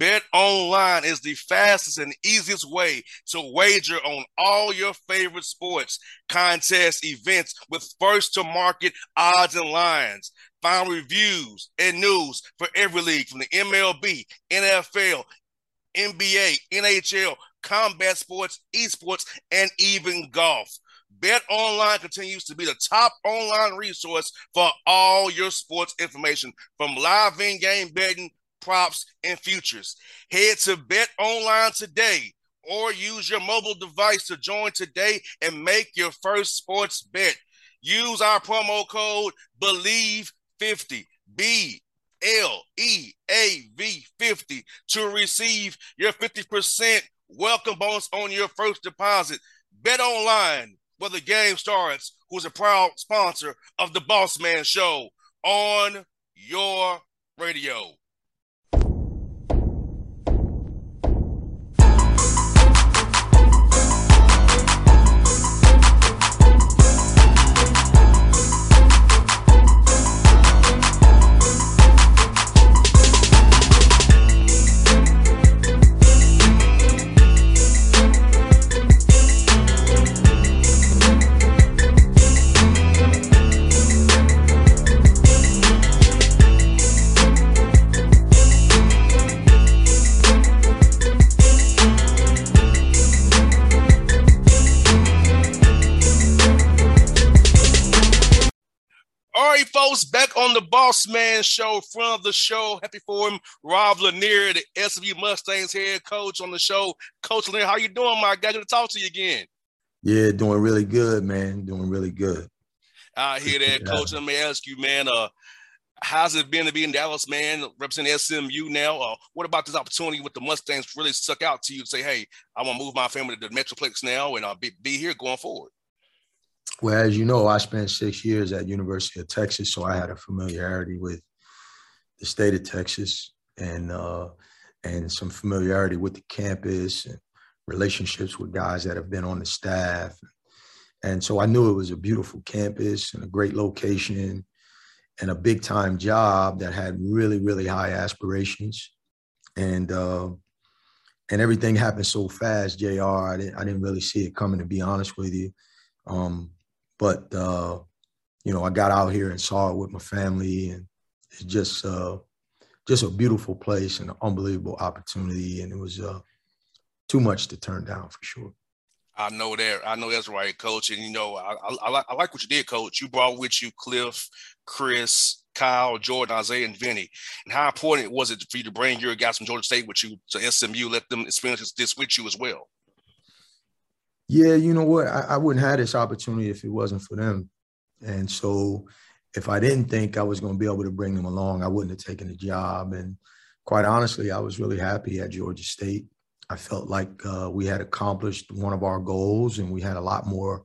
Bet online is the fastest and easiest way to wager on all your favorite sports, contests, events with first to market odds and lines. Find reviews and news for every league from the MLB, NFL, NBA, NHL, combat sports, esports, and even golf. Bet Online continues to be the top online resource for all your sports information from live in game betting props, and futures. Head to Bet Online today or use your mobile device to join today and make your first sports bet. Use our promo code BLEAV50, B L E A V 50 to receive your 50% welcome bonus on your first deposit. Bet online where the game starts, who's a proud sponsor of the Boss Man Show on your radio. Folks, back on the Boss Man Show, front of the show. Happy for him, Rob Lanier, the SMU Mustangs head coach on the show. Coach Lanier, how you doing, my guy? Good to talk to you again. Yeah, doing really good, man. Doing really good. I hear that, Coach. Let me ask you, man. Uh, how's it been to be in Dallas, man, representing SMU now? Uh, what about this opportunity with the Mustangs really stuck out to you? Say, hey, I want to move my family to the Metroplex now and I'll uh, be, be here going forward. Well, as you know, I spent six years at University of Texas, so I had a familiarity with the state of Texas and uh, and some familiarity with the campus and relationships with guys that have been on the staff. And so I knew it was a beautiful campus and a great location and a big time job that had really, really high aspirations. And uh, and everything happened so fast, JR. I didn't, I didn't really see it coming, to be honest with you. Um, but uh, you know, I got out here and saw it with my family, and it's just uh, just a beautiful place and an unbelievable opportunity, and it was uh, too much to turn down for sure. I know that. I know that's right, Coach. And you know, I, I, I, like, what you did, Coach. You brought with you Cliff, Chris, Kyle, Jordan, Isaiah, and Vinny. And how important was it for you to bring your guys from Georgia State with you to SMU, let them experience this with you as well? Yeah, you know what? I, I wouldn't have this opportunity if it wasn't for them. And so if I didn't think I was going to be able to bring them along, I wouldn't have taken the job. And quite honestly, I was really happy at Georgia State. I felt like uh, we had accomplished one of our goals, and we had a lot more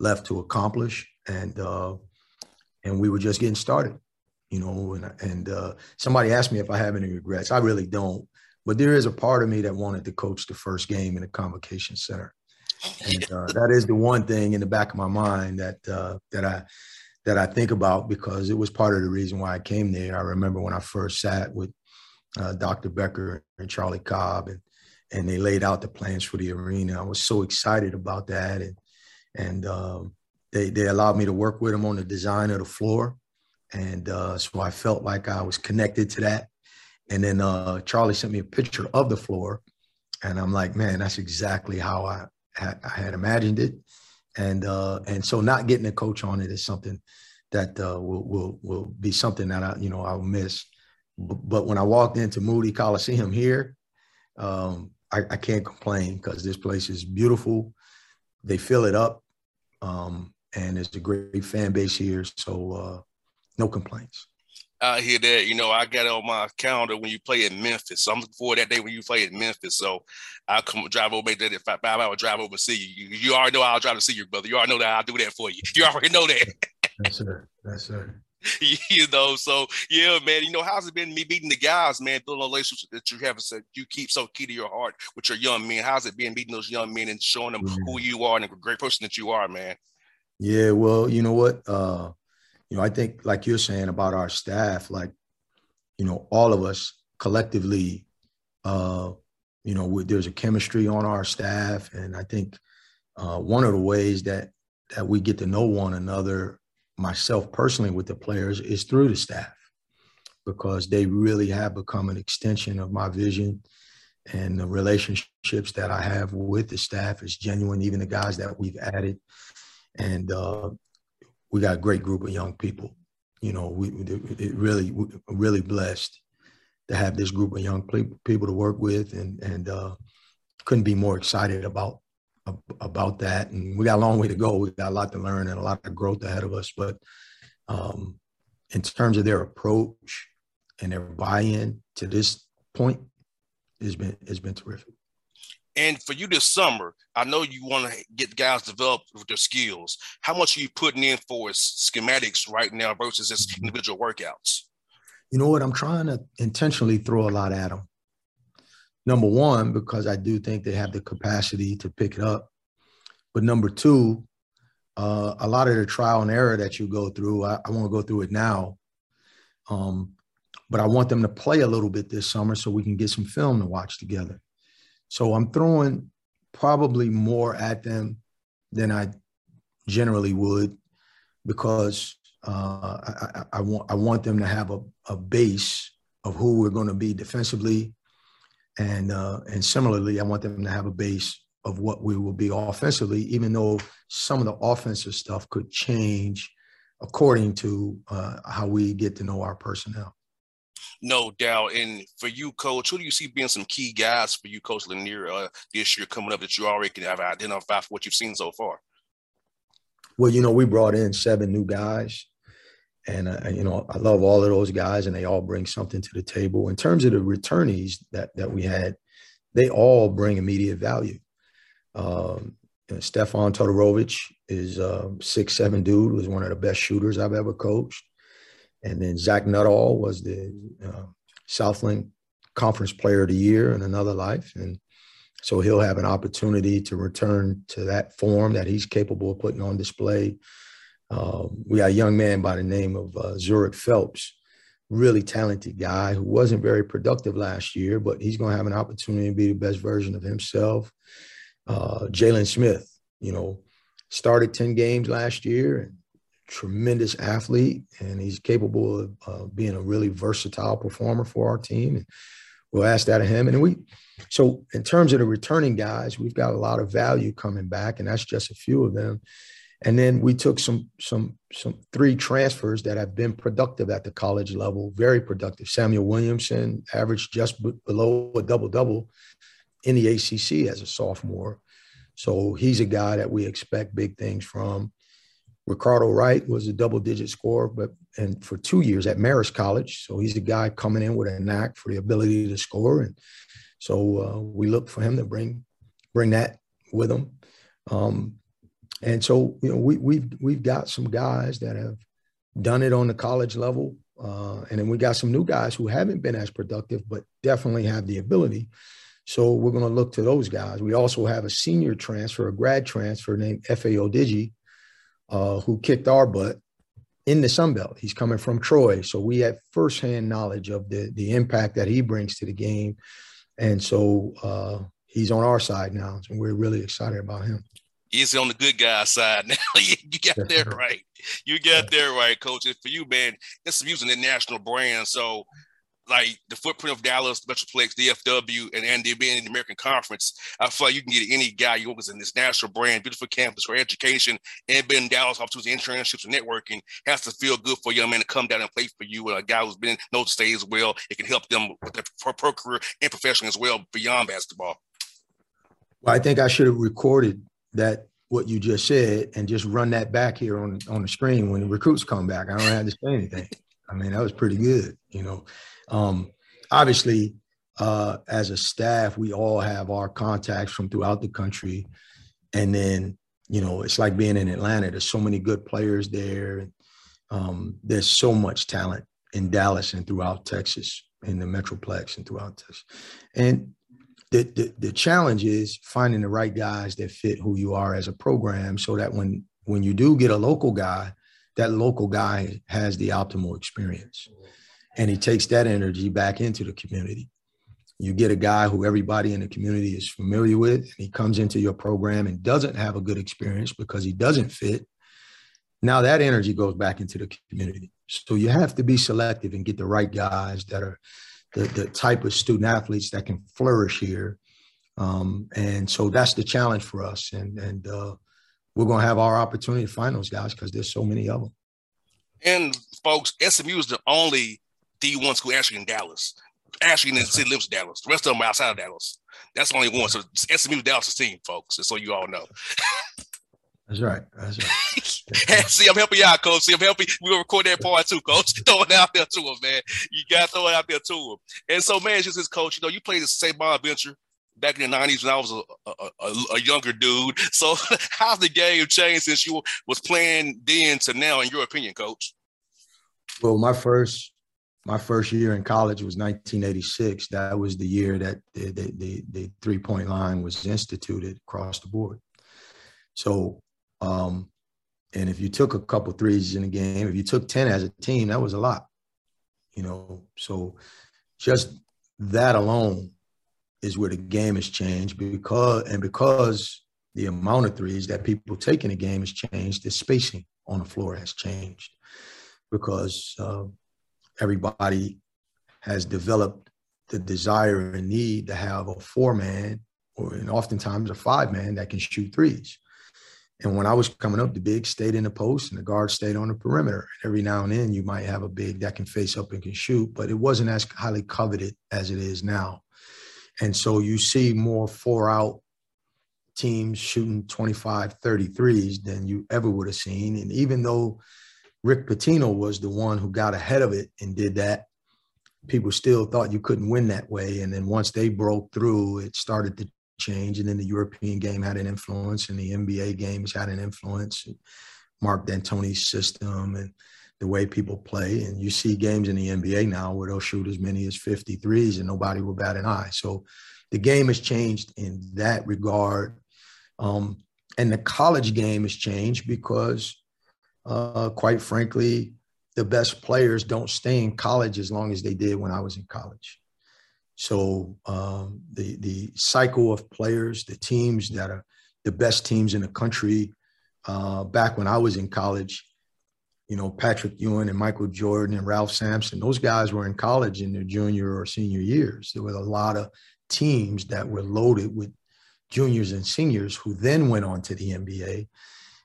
left to accomplish. And uh, and we were just getting started, you know. And and uh, somebody asked me if I have any regrets. I really don't, but there is a part of me that wanted to coach the first game in the Convocation Center And uh, that is the one thing in the back of my mind that uh, that I that I think about because it was part of the reason why I came there. I remember when I first sat with uh, Dr. Becker and Charlie Cobb, and and they laid out the plans for the arena. I was so excited about that, and and um, they they allowed me to work with them on the design of the floor, and uh, so I felt like I was connected to that. And then uh, Charlie sent me a picture of the floor, and I'm like, man, that's exactly how I I had imagined it, and uh, and so not getting a coach on it is something that uh, will will will be something that I you know I'll miss. But when I walked into Moody Coliseum here, um, I, I, can't complain because this place is beautiful. They fill it up, um, and there's a great fan base here. So uh, no complaints. I hear that. You know, I got on my calendar when you play in Memphis. So I'm looking forward that day when you play in Memphis. So I'll come drive over, make that five, five hour drive over see you. you. You already know I'll drive to see you, brother. You already know that I'll do that for you. You already know that. yes, sir. Yes, sir. you know, so yeah, man. You know, how's it been me beating the guys, man? Building a relationship that you have said you keep so key to your heart with your young men. How's it been meeting those young men and showing them mm-hmm. who you are and the great person that you are, man? Yeah, well, you know what? Uh, you know, I think like you're saying about our staff, like, you know, all of us collectively, uh, you know, we, there's a chemistry on our staff. And I think uh, one of the ways that that we get to know one another, myself personally with the players, is through the staff because they really have become an extension of my vision and the relationships that I have with the staff is genuine, even the guys that we've added. And uh, we got a great group of young people. You know, we it really really blessed to have this group of young people to work with, and and uh, couldn't be more excited about about that. And we got a long way to go. We got a lot to learn and a lot of growth ahead of us. But um, in terms of their approach and their buy-in to this point, has been has been terrific. And for you this summer, I know you want to get guys developed with their skills. How much are you putting in for schematics right now versus just individual workouts? You know what? I'm trying to intentionally throw a lot at them. Number one, because I do think they have the capacity to pick it up. But number two, uh, a lot of the trial and error that you go through, I, I want to go through it now. Um, but I want them to play a little bit this summer so we can get some film to watch together. So I'm throwing probably more at them than I generally would because uh, I, I, want I want them to have a, a base of who we're going to be defensively, and uh, and similarly, I want them to have a base of what we will be offensively. Even though some of the offensive stuff could change according to uh, how we get to know our personnel. No doubt. And for you, coach, who do you see being some key guys for you, Coach Lanier, uh, this year coming up that you already can have identified for what you've seen so far? Well, you know, we brought in seven new guys. And, uh, you know, I love all of those guys, and they all bring something to the table. In terms of the returnees that, that we had, they all bring immediate value. Um, know, Stefan Todorovic is a six seven dude, was one of the best shooters I've ever coached. And then Zach Nutall was the uh, Southland Conference Player of the Year in another life. And so he'll have an opportunity to return to that form that he's capable of putting on display. Uh, we got a young man by the name of uh, Zhuric Phelps, really talented guy who wasn't very productive last year, but he's going to have an opportunity to be the best version of himself. Uh, Jalen Smith, you know, started 10 games last year and tremendous athlete and he's capable of uh, being a really versatile performer for our team. And we'll ask that of him. And we, so in terms of the returning guys, we've got a lot of value coming back, and that's just a few of them. And then we took some some some three transfers that have been productive at the college level, very productive. Samuell Williamson averaged just b- below a double double in the ACC as a sophomore. So he's a guy that we expect big things from. Ricardo Wright was a double digit scorer, but and for two years at Marist College. So he's a guy coming in with a knack for the ability to score. And so uh, we look for him to bring bring that with him. Um, and so you know we we've we've got some guys that have done it on the college level. Uh, and then we got some new guys who haven't been as productive, but definitely have the ability. So we're going to look to those guys. We also have a senior transfer, a grad transfer named Efe Odigie, uh, who kicked our butt in the Sun Belt. He's coming from Troy, so we have firsthand knowledge of the the impact that he brings to the game, and so uh, he's on our side now, and we're really excited about him. He's on the good guy side now. you got that right. You got that right, coach. And for you, man, it's using the national brand. So like the footprint of Dallas, Metroplex, DFW, and and being in the American Conference, I feel like you can get any guy you want in this national brand, beautiful campus for education, and being in Dallas, opportunities, internships, and networking has to feel good for a young man to come down and play for you. And A guy who's been in those states as well, it can help them with their pro career and professional as well beyond basketball. Well, I think I should have recorded that what you just said and just run that back here on on the screen when the recruits come back. I don't have to say anything. I mean, that was pretty good, you know. Um, obviously, uh, as a staff, we all have our contacts from throughout the country. And then, you know, it's like being in Atlanta. There's so many good players there. Um, there's so much talent in Dallas and throughout Texas, in the Metroplex and throughout Texas. And the, the, the challenge is finding the right guys that fit who you are as a program so that when when you do get a local guy, that local guy has the optimal experience and he takes that energy back into the community. You get a guy who everybody in the community is familiar with, and he comes into your program and doesn't have a good experience because he doesn't fit. Now that energy goes back into the community. So you have to be selective and get the right guys that are the, the type of student athletes that can flourish here. Um, and so that's the challenge for us. And, and uh, we're going to have our opportunity to find those guys because there's so many of them. And folks, SMU is the only D1 school actually in Dallas. Actually, in the city lives in Dallas. The rest of them are outside of Dallas. That's the only one. So SMU Dallas team, folks. Just So you all know. That's right. That's right. See, I'm helping you out, coach. See, I'm helping. We're gonna record that part too, coach. Throw it out there to him, man. You gotta throw it out there to him. And so, man, just this coach, you know, you played the St. Bonaventure back in the 90s when I was a, a, a, a, younger dude. So how's the game changed since you was playing then to now, in your opinion, coach? Well, my first my first year in college was 1986. That was the year that the, the, the, the three point line was instituted across the board. So, um, and if you took a couple threes in a game, if you took 10 as a team, that was a lot, you know. So, just that alone is where the game has changed because, and because the amount of threes that people take in a game has changed, the spacing on the floor has changed because, uh, everybody has developed the desire and need to have a four man or and oftentimes a five man that can shoot threes. And when I was coming up, the big stayed in the post and the guard stayed on the perimeter. Every now and then you might have a big that can face up and can shoot, but it wasn't as highly coveted as it is now. And so you see more four out teams shooting 25, 33s than you ever would have seen. And even though Rick Pitino was the one who got ahead of it and did that. People still thought you couldn't win that way. And then once they broke through, it started to change. And then the European game had an influence, and the NBA games had an influence. Mark D'Antoni's system and the way people play. And you see games in the NBA now where they'll shoot as many as 53s and nobody will bat an eye. So the game has changed in that regard. Um, and the college game has changed because uh, quite frankly, the best players don't stay in college as long as they did when I was in college. So um, the the cycle of players, the teams that are the best teams in the country, uh, back when I was in college, you know, Patrick Ewing and Michael Jordan and Ralph Sampson, those guys were in college in their junior or senior years. There were a lot of teams that were loaded with juniors and seniors who then went on to the NBA.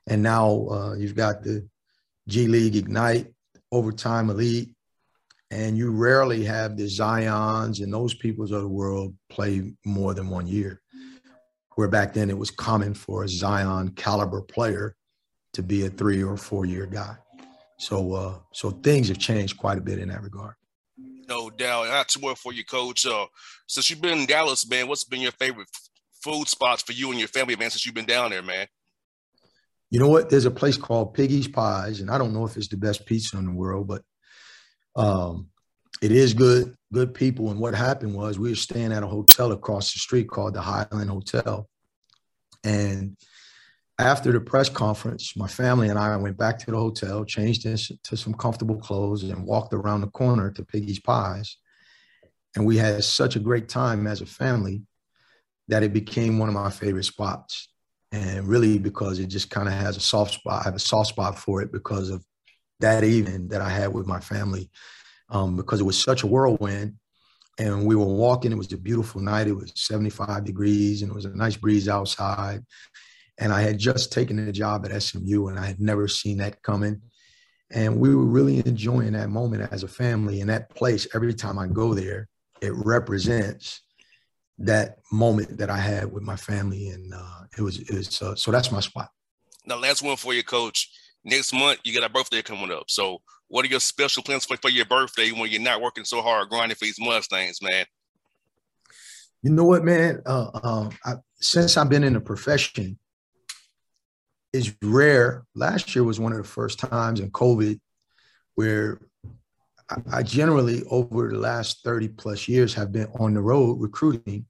And now uh, you've got the G League Ignite, Overtime Elite, and you rarely have the Zions and those peoples of the world play more than one year. Where back then it was common for a Zion caliber player to be a three or four year guy. So, uh, so things have changed quite a bit in that regard. No doubt. Two more for you, Coach. Uh, since you've been in Dallas, man, what's been your favorite food spots for you and your family, man, since you've been down there, man? You know what? There's a place called Piggy's Pies, and I don't know if it's the best pizza in the world, but um, it is good. good people. And what happened was we were staying at a hotel across the street called the Highland Hotel. And after the press conference, my family and I went back to the hotel, changed into some comfortable clothes, and walked around the corner to Piggy's Pies. And we had such a great time as a family that it became one of my favorite spots. And really because it just kind of has a soft spot. I have a soft spot for it because of that evening that I had with my family, um, because it was such a whirlwind. And we were walking, it was a beautiful night. It was 75 degrees and it was a nice breeze outside. And I had just taken a job at SMU and I had never seen that coming. And we were really enjoying that moment as a family. And that place, every time I go there, it represents that moment that I had with my family. And uh, it was, it was uh, so that's my spot. Now, last one for you, coach. Next month, you got a birthday coming up. So, what are your special plans for, for your birthday when you're not working so hard grinding for these Mustangs, man? You know what, man? Uh, uh, I, since I've been in the profession, is rare. Last year was one of the first times in COVID where I, generally, over the last 30 plus years, have been on the road recruiting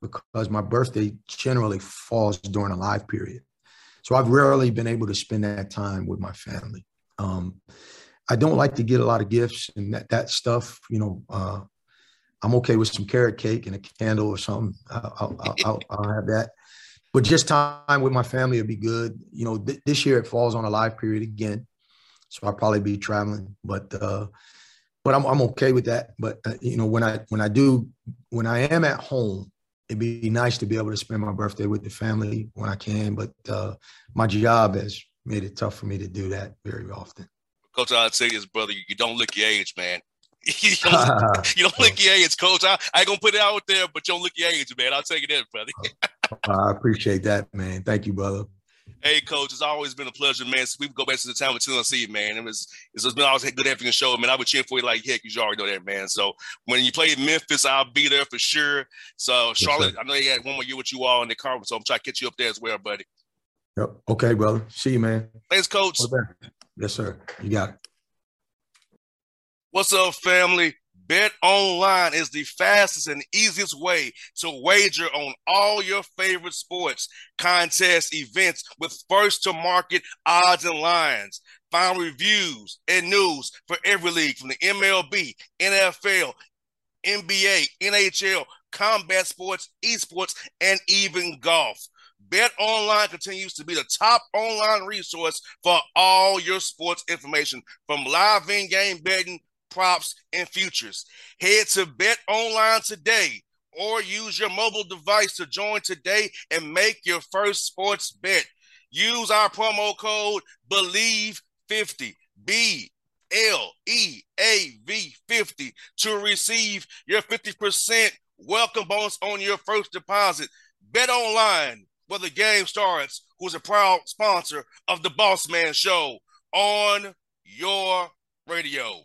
because my birthday generally falls during a live period. So I've rarely been able to spend that time with my family. Um, I don't like to get a lot of gifts and that, that stuff. You know, uh, I'm okay with some carrot cake and a candle or something. I'll, I'll, I'll, I'll have that but just time with my family would be good. You know, th- this year it falls on a live period again, so I'll probably be traveling. But uh, but I'm I'm okay with that. But uh, you know, when I when I do when I am at home, it'd be nice to be able to spend my birthday with the family when I can. But uh, my job has made it tough for me to do that very often. Coach, I'd say this, brother, you don't look your age, man. you, don't, you don't look your age, coach. I, I ain't gonna put it out there, but you don't look your age, man. I'll take it in, brother. I appreciate that, man. Thank you, brother. Hey, coach, it's always been a pleasure, man. So we go back to the time with Tennessee, man. It was it's been always good having a show, man. I would cheer for you like heck, you already know that, man. So when you play in Memphis, I'll be there for sure. So Charlotte, yes, I know you had one more year with you all in the conference, so I'm trying to get you up there as well, buddy. Yep. Okay, brother. See you, man. Thanks, coach. Yes, sir. You got it. What's up, family? Bet online is the fastest and easiest way to wager on all your favorite sports, contests, events with first to market odds and lines. Find reviews and news for every league from the MLB, NFL, NBA, NHL, combat sports, esports, and even golf. Bet Online continues to be the top online resource for all your sports information from live in game betting props, and futures. Head to Bet Online today or use your mobile device to join today and make your first sports bet. Use our promo code BLEAV50, B L E A V 50 to receive your 50% welcome bonus on your first deposit. Bet online where the game starts, who's a proud sponsor of the Boss Man Show on your radio.